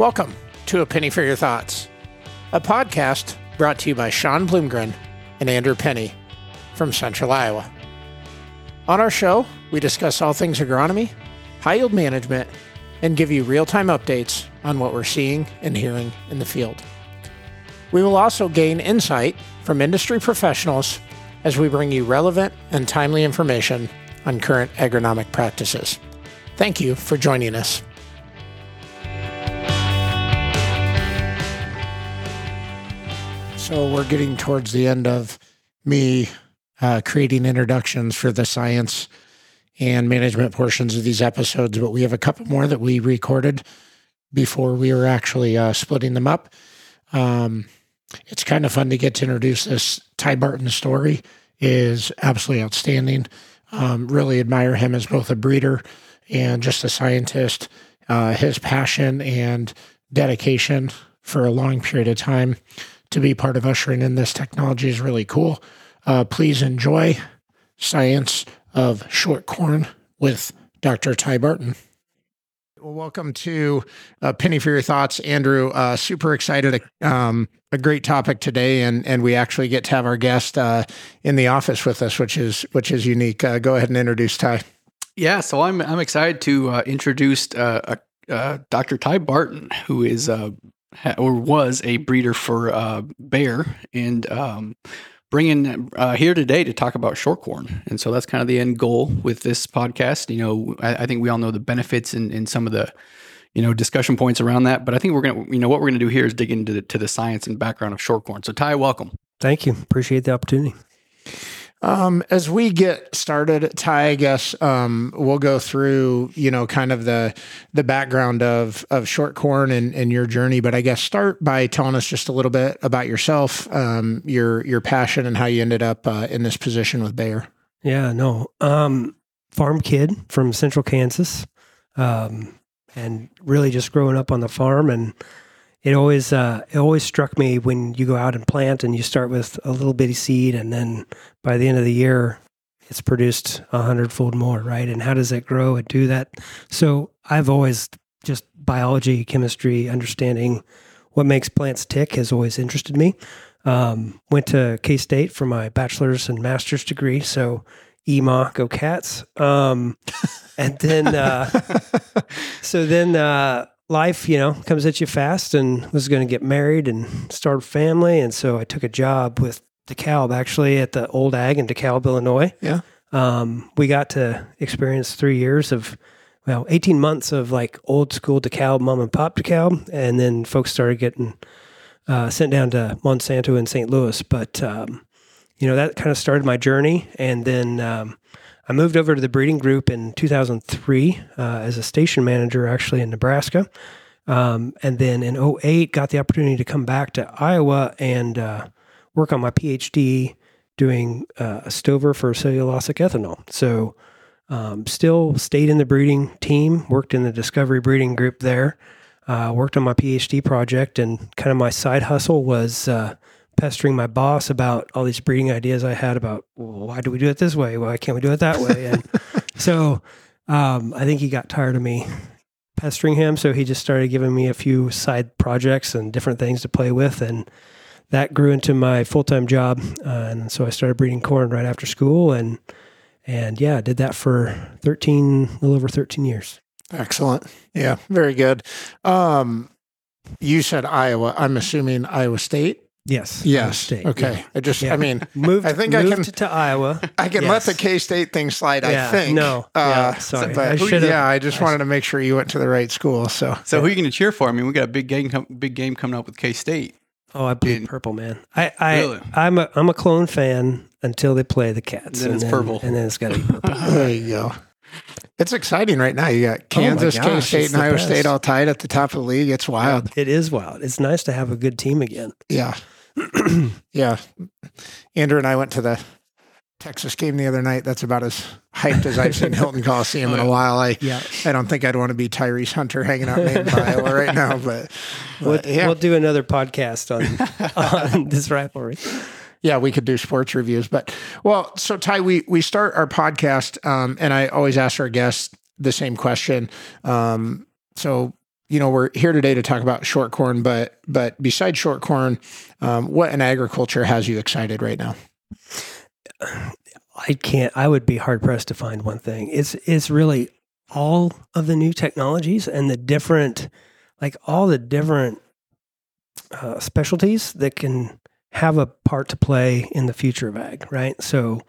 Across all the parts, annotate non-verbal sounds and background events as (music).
Welcome to A Penney for Your Thoughts, a podcast brought to you by Sean Bloomgren and Andrew Penney from Central Iowa. On our show, we discuss all things agronomy, high yield management, and give you real time updates on what we're seeing and hearing in the field. We will also gain insight from industry professionals as we bring you relevant and timely information on current agronomic practices. Thank you for joining us. So, we're getting towards the end of me uh, creating introductions for the science and management portions of these episodes, but we have a couple more that we recorded before we were actually uh, splitting them up. Um, it's kind of fun to get to introduce this. Ty Barten story is absolutely outstanding. Um, really admire him as both a breeder and just a scientist. Uh, his passion and dedication for a long period of time to be part of ushering in this technology is really cool. Uh, please enjoy Science of Short Corn with Dr. Ty Barten. Well, welcome to uh, Penney for Your Thoughts, Andrew. Uh, super excited. Um, a great topic today, and and we actually get to have our guest uh, in the office with us, which is which is unique. Uh, go ahead and introduce Ty. Yeah, so I'm I'm excited to uh, introduce uh, Dr. Ty Barten, who is or was a breeder for Bayer and um, bringing uh, here today to talk about short corn. And so that's kind of the end goal with this podcast. You know, I, I think we all know the benefits and, and, some of the, you know, discussion points around that. But I think we're to, you know, what we're to do here is dig into the, to the science and background of short corn. So Ty, welcome. Thank you. Appreciate the opportunity. Um, as we get started, Ty, I guess um, we'll go through, you know, kind of the the background of of short corn and, and your journey. But I guess start by telling us just a little bit about yourself, um, your your passion, and how you ended up uh, in this position with Bayer. Yeah, no, um, farm kid from Central Kansas, um, and really just growing up on the farm and it always uh, it always struck me when you go out and plant and you start with a little bitty seed and then by the end of the year it's produced a hundredfold more, right? And how does it grow and do that? So I've always just biology, chemistry, understanding what makes plants tick has always interested me. Um, went to K State for my bachelor's and master's degree, so EMA, go cats. Um, and then, uh, (laughs) so then uh, life, you know, comes at you fast and was going to get married and start a family. And so I took a job with DeKalb actually at the old ag in DeKalb, Illinois. Yeah. Um, we got to experience three years of, well, 18 months of like old school DeKalb, mom and pop DeKalb. And then folks started getting uh, sent down to Monsanto in St. Louis. But, um, you know, that kind of started my journey. And then, um, I moved over to the breeding group in 2003 uh, as a station manager, actually in Nebraska. Um, and then in 08, got the opportunity to come back to Iowa and uh, work on my PhD doing uh, a stover for cellulosic ethanol. So, um, still stayed in the breeding team, worked in the discovery breeding group there, uh, worked on my PhD project, and kind of my side hustle was uh, pestering my boss about all these breeding ideas I had about well, why do we do it this way? Why can't we do it that way? And (laughs) so um, I think he got tired of me pestering him, so he just started giving me a few side projects and different things to play with, and that grew into my full time job. Uh, and so I started breeding corn right after school, and and yeah, did that for thirteen, a little over thirteen years. Excellent. Yeah, very good. Um, you said Iowa. I'm assuming Iowa State. Yes. Yes. State, okay. Yeah. I just, yeah. I mean, moved. I think moved I can to Iowa. I can yes. let the K State thing slide. Yeah. I think. No. Uh, yeah. Sorry. But I yeah, I just I wanted to make sure you went to the right school. So. So who are you going to cheer for? I mean, we got a big game, big game coming up with K State. Oh, I bleed purple, man. I, I, really? I'm a, I'm a clone fan until they play the Cats. Then and it's then, purple, and then it's got to be (laughs) purple. there you go. It's exciting right now. You got oh Kansas, oh K State, and Iowa best. State all tied at the top of the league. It's wild. It is wild. It's nice to have a good team again. Yeah. (clears throat) yeah. Andrew and I went to the Texas game the other night. That's about as hyped as I've seen Hilton Coliseum in a (laughs) while. I yeah. I don't think I'd want to be Tyrese Hunter hanging out in Iowa (laughs) right now, but, but we'll, yeah. we'll do another podcast on (laughs) on this rivalry. Yeah, we could do sports reviews, but well, so Ty, we we start our podcast, um, and I always ask our guests the same question. Um, so you know, we're here today to talk about short corn, but but besides short corn, um, what in agriculture has you excited right now? I can't. I would be hard pressed to find one thing. It's it's really all of the new technologies and the different, like all the different uh, specialties that can have a part to play in the future of ag. Right. So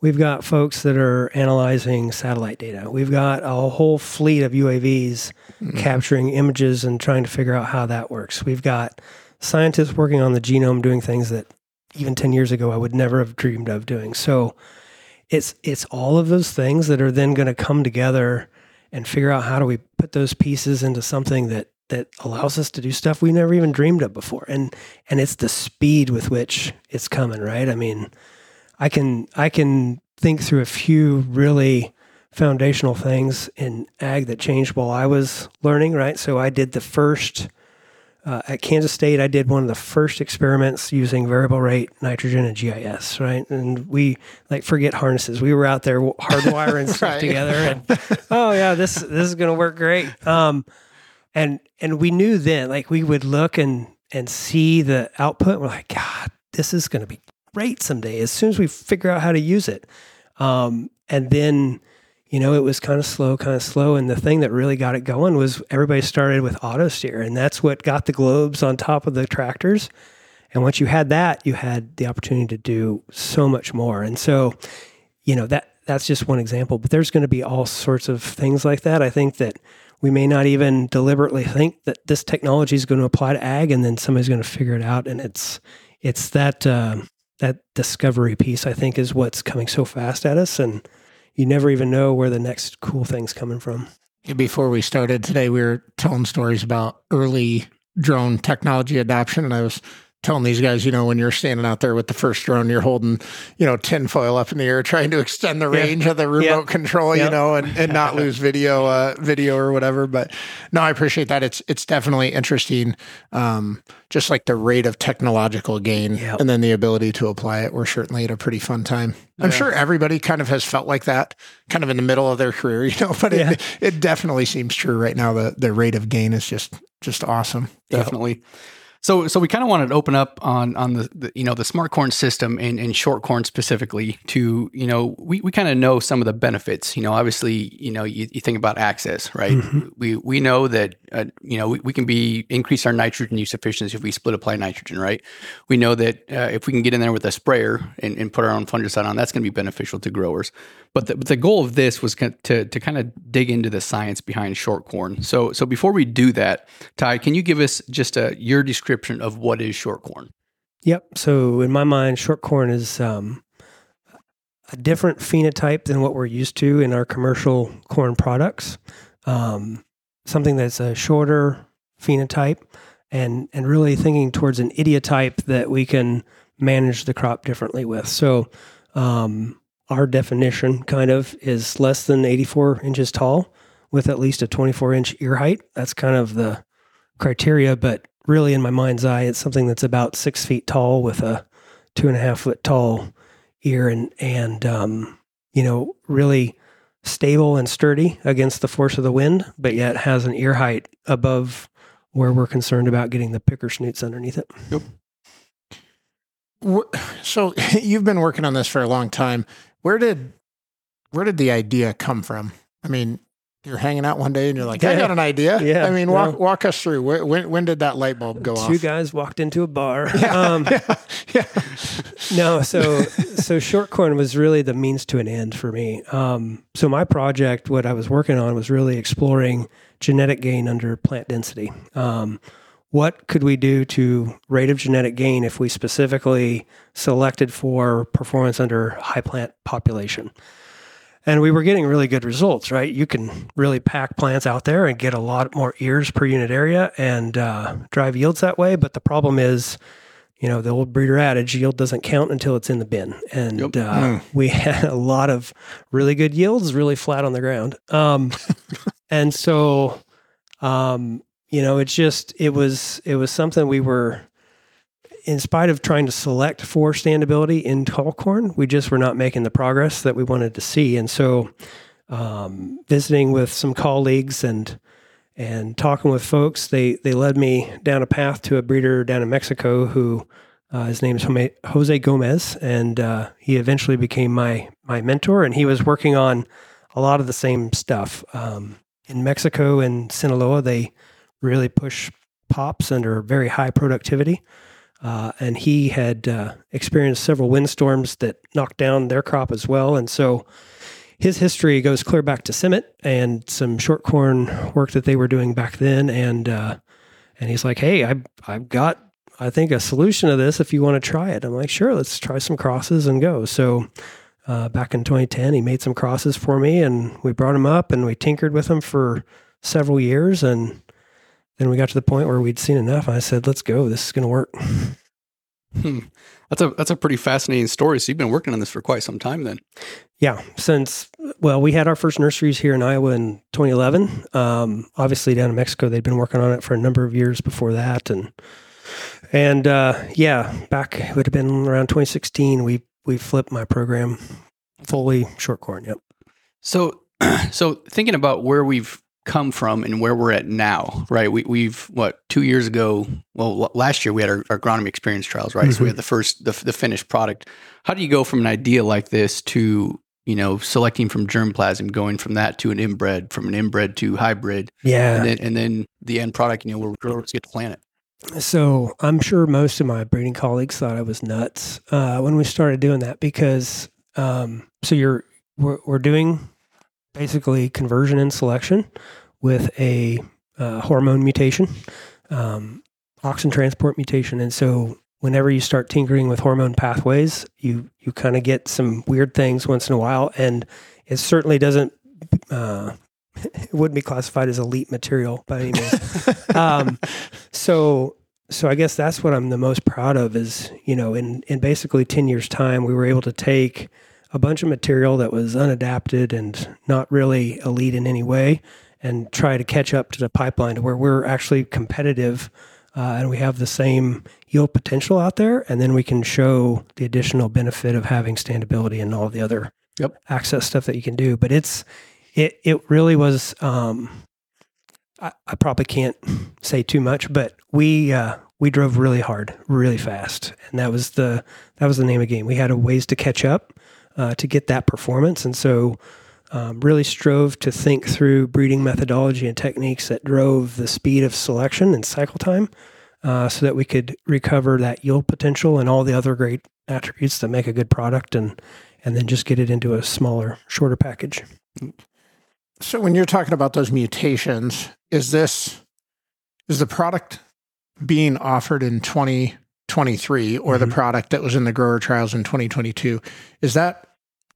we've got folks that are analyzing satellite data. We've got a whole fleet of UAVs mm-hmm. capturing images and trying to figure out how that works. We've got scientists working on the genome doing things that even 10 years ago I would never have dreamed of doing. So it's it's all of those things that are then going to come together and figure out how do we put those pieces into something that that allows us to do stuff we never even dreamed of before. And and it's the speed with which it's coming, right? I mean, I can I can think through a few really foundational things in ag that changed while I was learning, right? So I did the first uh, at Kansas State. I did one of the first experiments using variable rate nitrogen and GIS, right? And we like forget harnesses. We were out there hardwiring (laughs) stuff together, and oh yeah, this this is going to work great. Um, and and we knew then, like we would look and and see the output. We're like, God, this is going to be great someday as soon as we figure out how to use it. Um, and then, you know, it was kind of slow, kind of slow. And the thing that really got it going was everybody started with auto steer, and that's what got the globes on top of the tractors. And once you had that, you had the opportunity to do so much more. And so, you know, that that's just one example, but there's going to be all sorts of things like that. I think that we may not even deliberately think that this technology is going to apply to ag, and then somebody's going to figure it out. And it's it's that uh, that discovery piece, I think, is what's coming so fast at us. And you never even know where the next cool thing's coming from. Before we started today, we were telling stories about early drone technology adoption. And I was telling these guys, you know, when you're standing out there with the first drone, you're holding, you know, tinfoil up in the air, trying to extend the range yeah. of the remote yep. control, yep. you know, and, and not (laughs) lose video, uh, video or whatever. But no, I appreciate that. It's, it's definitely interesting. Um, just like the rate of technological gain yep. and then the ability to apply it. We're certainly at a pretty fun time. I'm sure everybody kind of has felt like that kind of in the middle of their career, (laughs) you know, but it, it definitely seems true right now. The, the rate of gain is just, just awesome. Definitely. So, so we kind of wanted to open up on on the, the, you know the smart corn system and, and short corn specifically to you know we, we kind of know some of the benefits. You know, obviously, you know you, you think about access, right? Mm-hmm. We we know that uh, you know we, we, can be increase our nitrogen use efficiency if we split apply nitrogen, right? We know that uh, if we can get in there with a sprayer and, and put our own fungicide on, that's going to be beneficial to growers. But the, the goal of this was to to kind of dig into the science behind short corn. So so before we do that, Ty, can you give us just a your description of what is short corn? Yep. So in my mind, short corn is um, a different phenotype than what we're used to in our commercial corn products. Um, something that's a shorter phenotype, and and really thinking towards an ideotype that we can manage the crop differently with. So. Um, our definition kind of is less than 84 inches tall with at least a 24 inch ear height. That's kind of the criteria, but really in my mind's eye, it's something that's about six feet tall with a two and a half foot tall ear and, and, um, you know, really stable and sturdy against the force of the wind, but yet has an ear height above where we're concerned about getting the picker snoots underneath it. Yep. So (laughs) you've been working on this for a long time. Where did where did the idea come from? I mean, you're hanging out one day and you're like, I got an (laughs) idea. Yeah. I mean, walk walk us through. When when did that light bulb go Two off? Two guys walked into a bar. (laughs) Yeah, um, yeah, yeah. no, so so short corn was really the means to an end for me. Um, so my project, what I was working on, was really exploring genetic gain under plant density. Um, what could we do to rate of genetic gain if we specifically selected for performance under high plant population? And we were getting really good results, right? You can really pack plants out there and get a lot more ears per unit area and uh, drive yields that way. But the problem is, you know, the old breeder adage, yield doesn't count until it's in the bin. And yep. uh, mm. we (laughs) had a lot of really good yields, really flat on the ground. Um, (laughs) and so, um, you know, it's just it was it was something we were in spite of trying to select for standability in tall corn, we just were not making the progress that we wanted to see. And so, um, visiting with some colleagues and And talking with folks, they they led me down a path to a breeder down in Mexico who uh, his name is Jose Gomez, and uh, he eventually became my my mentor. And he was working on a lot of the same stuff um, in Mexico and Sinaloa. They really push pops under very high productivity, uh, and he had uh, experienced several windstorms that knocked down their crop as well. And so his history goes clear back to CIMMYT and some short corn work that they were doing back then. And uh, and he's like, "Hey, I've I've got I think, a solution to this if you want to try it. I'm like, sure, let's try some crosses and go. So uh, back in 2010, he made some crosses for me and we brought him up and we tinkered with them for several years. And then we got to the point where we'd seen enough. I said, let's go. This is going to work. Hmm. That's a that's a pretty fascinating story. So you've been working on this for quite some time, then. Yeah, since well, we had our first nurseries here in Iowa in 2011. Um, obviously, down in Mexico, they'd been working on it for a number of years before that, and and uh, yeah, back it would have been around 2016. We we flipped my program fully short corn. Yep. So, (clears throat) so thinking about where we've come from and where we're at now, right? We, we've what two years ago? Well, last year we had our, our agronomy experience trials, right? Mm-hmm. So we mm-hmm. had the first the, the finished product. How do you go from an idea like this to you know, selecting from germplasm, going from that to an inbred, from an inbred to hybrid. Yeah. And then, and then the end product, you know, where growers get to plant it. So I'm sure most of my breeding colleagues thought I was nuts uh, when we started doing that because um, so you're we're, we're, doing basically conversion and selection with a uh, hormone mutation, um, auxin transport mutation, and so whenever you start tinkering with hormone pathways, you you kind of get some weird things once in a while, and it certainly doesn't uh, it (laughs) wouldn't be classified as elite material by any means. (laughs) um, so, so I guess that's what I'm the most proud of is, you know, in, in basically 10 years time, we were able to take a bunch of material that was unadapted and not really elite in any way and try to catch up to the pipeline to where we're actually competitive uh, and we have the same yield potential out there. And then we can show the additional benefit of having standability and all the other yep. access stuff that you can do. But it's, it it really was. Um, I, I, probably can't say too much, but we uh, we drove really hard, really fast, and that was the that was the name of the game. We had a ways to catch up uh, to get that performance, and so. Um, really strove to think through breeding methodology and techniques that drove the speed of selection and cycle time uh, so that we could recover that yield potential and all the other great attributes that make a good product and and then just get it into a smaller shorter package so when you're talking about those mutations, is this is the product being offered in 2023 or mm-hmm. the product that was in the grower trials in 2022? Is that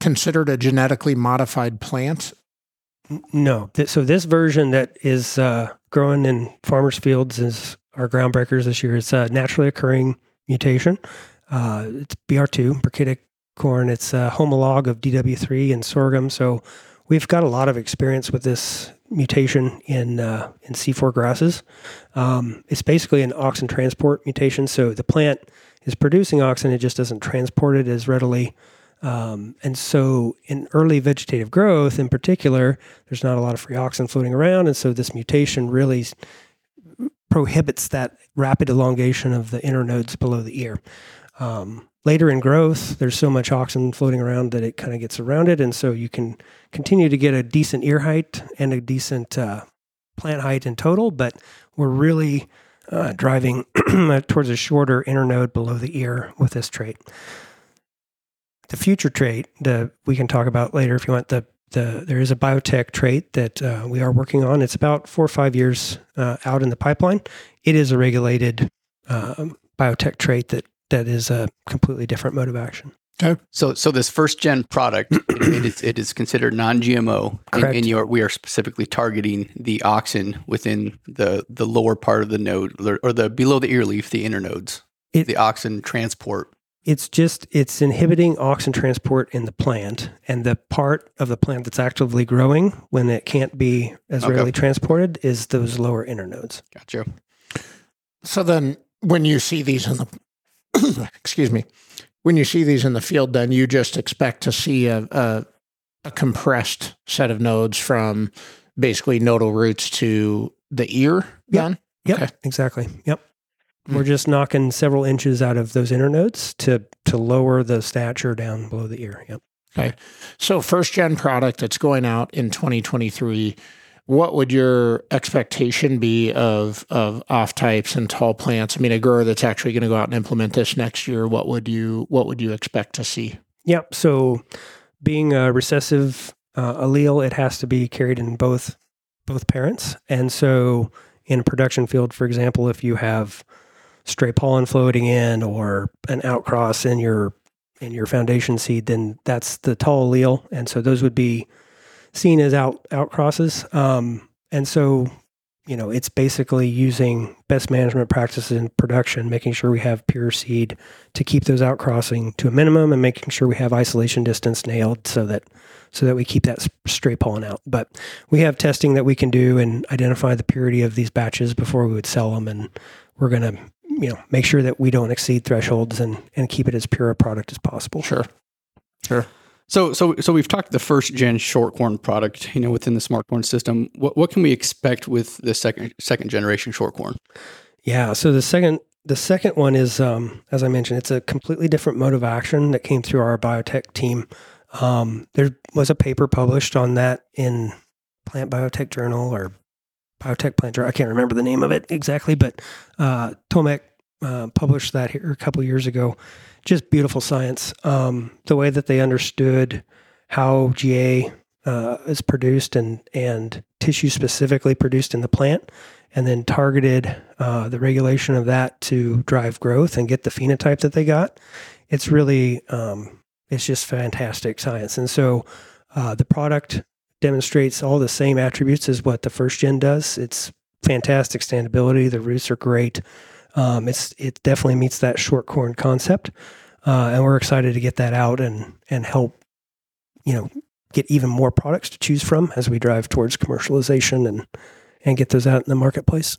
considered a genetically modified plant? No. So this version that is uh, growing in farmers' fields is our groundbreakers this year. It's a naturally occurring mutation. Uh, it's BR2, brachytic corn. It's a homolog of DW3 and sorghum. So we've got a lot of experience with this mutation in uh, in C4 grasses. Um, it's basically an auxin transport mutation. So the plant is producing auxin, it just doesn't transport it as readily. Um, and so in early vegetative growth, in particular, there's not a lot of free auxin floating around, and so this mutation really prohibits that rapid elongation of the internodes below the ear. Um, later in growth, there's so much auxin floating around that it kind of gets around it, and so you can continue to get a decent ear height and a decent uh, plant height in total. But we're really uh, driving (clears throat) towards a shorter internode below the ear with this trait. The future trait that we can talk about later if you want. The the there is a biotech trait that uh, we are working on. It's about four or five years uh, out in the pipeline. It is a regulated um, biotech trait that that is a completely different mode of action. Okay. So, so this first gen product, (clears throat) it, is, it is considered non-GMO, Correct. and, and we are specifically targeting the auxin within the the lower part of the node, or the below the ear leaf, the internodes, it, the auxin transport. It's just it's inhibiting auxin transport in the plant, and the part of the plant that's actively growing when it can't be as okay. readily transported is those lower internodes. Gotcha. So then, when you see these in the (coughs) excuse me, when you see these in the field, then you just expect to see a, a, a compressed set of nodes from basically nodal roots to the ear then? Yep, Okay. exactly. Yep. Hmm. We're just knocking several inches out of those internodes to to lower the stature down below the ear. Yep. Okay. So first gen product that's going out in 2023. What would your expectation be of of off types and tall plants? I mean, a grower that's actually going to go out and implement this next year. What would you what would you expect to see? Yep. So, being a recessive uh, allele, it has to be carried in both both parents. And so, in a production field, for example, if you have stray pollen floating in or an outcross in your in your foundation seed, then that's the tall allele, and so those would be seen as out outcrosses. Um, and so, you know, it's basically using best management practices in production, making sure we have pure seed to keep those outcrossing to a minimum, and making sure we have isolation distance nailed so that so that we keep that stray pollen out. But we have testing that we can do and identify the purity of these batches before we would sell them, and we're going to you know make sure that we don't exceed thresholds and and keep it as pure a product as possible. Sure. Sure. So, so, so we've talked the first gen short corn product, you know, within the smart corn system. What, what can we expect with the second, second generation short corn? Yeah. So the second the second one is, um, as I mentioned, it's a completely different mode of action that came through our biotech team. Um, there was a paper published on that in Plant Biotech Journal or Biotech Plant Journal. I can't remember the name of it exactly, but uh, Tomek uh, published that here a couple years ago. Just beautiful science. Um, the way that they understood how GA uh, is produced and and tissue specifically produced in the plant and then targeted uh, the regulation of that to drive growth and get the phenotype that they got. It's really, um, it's just fantastic science. And so uh, the product demonstrates all the same attributes as what the first gen does. It's fantastic standability. The roots are great. Um, it's it definitely meets that short corn concept, uh, and we're excited to get that out and and help, you know, get even more products to choose from as we drive towards commercialization and and get those out in the marketplace.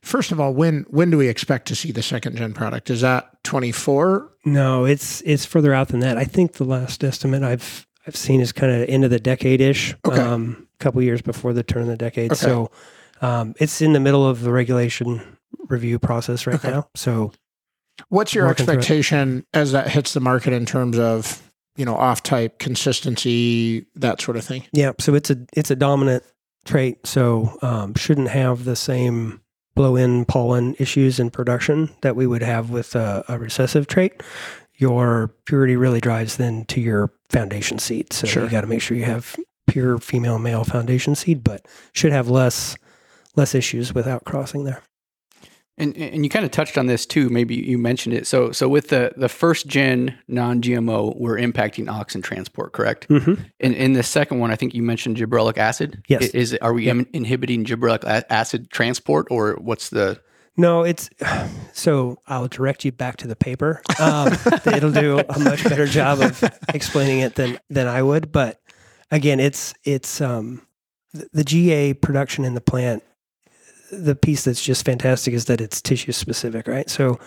First of all, when when do we expect to see the second gen product? Is that 24? No, it's it's further out than that. I think the last estimate I've I've seen is kind of end of the decade ish, Okay. um, a couple years before the turn of the decade. Okay. So um, it's in the middle of the regulation review process right Okay. now. So What's your Working through it. expectation as that hits the market in terms of you know off type consistency that sort of thing? yeah, so it's a it's a dominant trait. So um, shouldn't have the same blow in pollen issues in production that we would have with a, a recessive trait. Your purity really drives then to your foundation seed. So Sure. you got to make sure you have pure female male foundation seed, but should have less less issues without crossing there. And and you kind of touched on this too. Maybe you mentioned it. So so with the the first gen non GMO, we're impacting auxin transport, correct? Mm-hmm. In in the second one, I think you mentioned gibberellic acid. Yes. I- Is are we Yep. in- inhibiting gibberellic acid transport, or what's the? No, it's (sighs) so I'll direct you back to the paper. Um, (laughs) it'll do a much better job of explaining it than than I would. But again, it's it's um, the, the GA production in the plant. The piece that's just fantastic is that it's tissue specific, right? So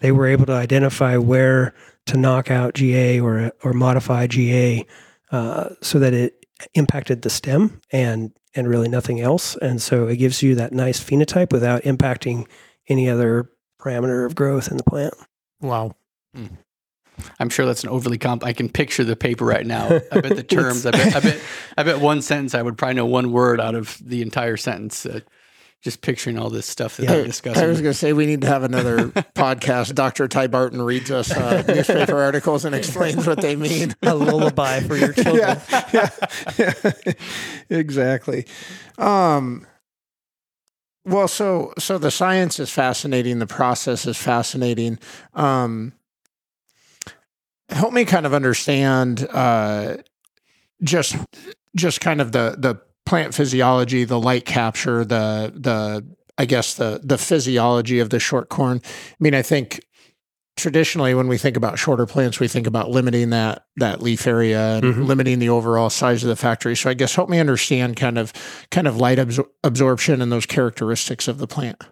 they were able to identify where to knock out GA or or modify GA uh, so that it impacted the stem and and really nothing else. And so it gives you that nice phenotype without impacting any other parameter of growth in the plant. Wow. I'm sure that's an overly comp. I can picture the paper right now. (laughs) I bet the terms. I bet. I bet. I bet one sentence. I would probably know one word out of the entire sentence. Uh, just picturing all this stuff that Yeah. they're discussing. I was going to say we need to have another (laughs) podcast. Dr. Ty Barten reads us uh, (laughs) newspaper articles and explains what they mean. A lullaby for your (laughs) children. yeah, yeah, yeah. exactly. Um, well, so so the science is fascinating. The process is fascinating. Um, help me kind of understand uh, just just kind of the the plant physiology, the light capture, the the I guess the the physiology of the short corn. I mean, I think traditionally when we think about shorter plants, we think about limiting that that leaf area and Mhm. limiting the overall size of the factory. So I guess help me understand kind of kind of light absor- absorption and those characteristics of the plant.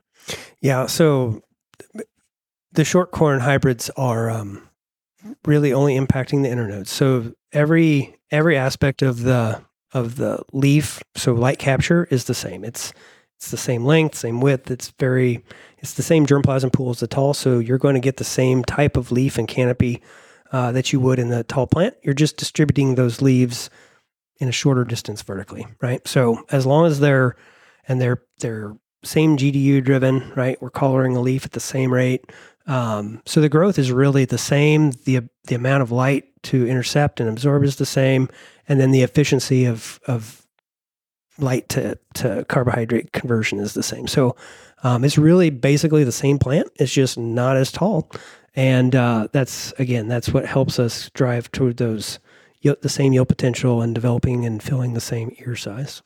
Yeah. So the short corn hybrids are um, really only impacting the internodes. So every every aspect of the of the leaf, so light capture is the same. It's it's the same length, same width. It's very, it's the same germplasm pool as the tall. So you're going to get the same type of leaf and canopy uh, that you would in the tall plant. You're just distributing those leaves in a shorter distance vertically, right? So as long as they're and they're they're same GDU driven, right? We're coloring a leaf at the same rate. Um, so the growth is really the same. the The amount of light to intercept and absorb is the same, and then the efficiency of of light to to carbohydrate conversion is the same. So um, it's really basically the same plant. It's just not as tall, and uh, that's again that's what helps us drive toward those the same yield potential and developing and filling the same ear size.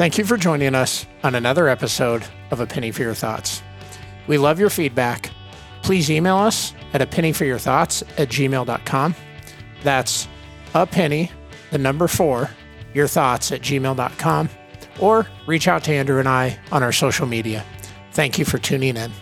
Thank you for joining us on another episode of A Penney for Your Thoughts. We love your feedback. Please email us at a penny for your thoughts at gmail.com. That's a penny, the number four, your thoughts at gmail.com, or reach out to Andrew and I on our social media. Thank you for tuning in.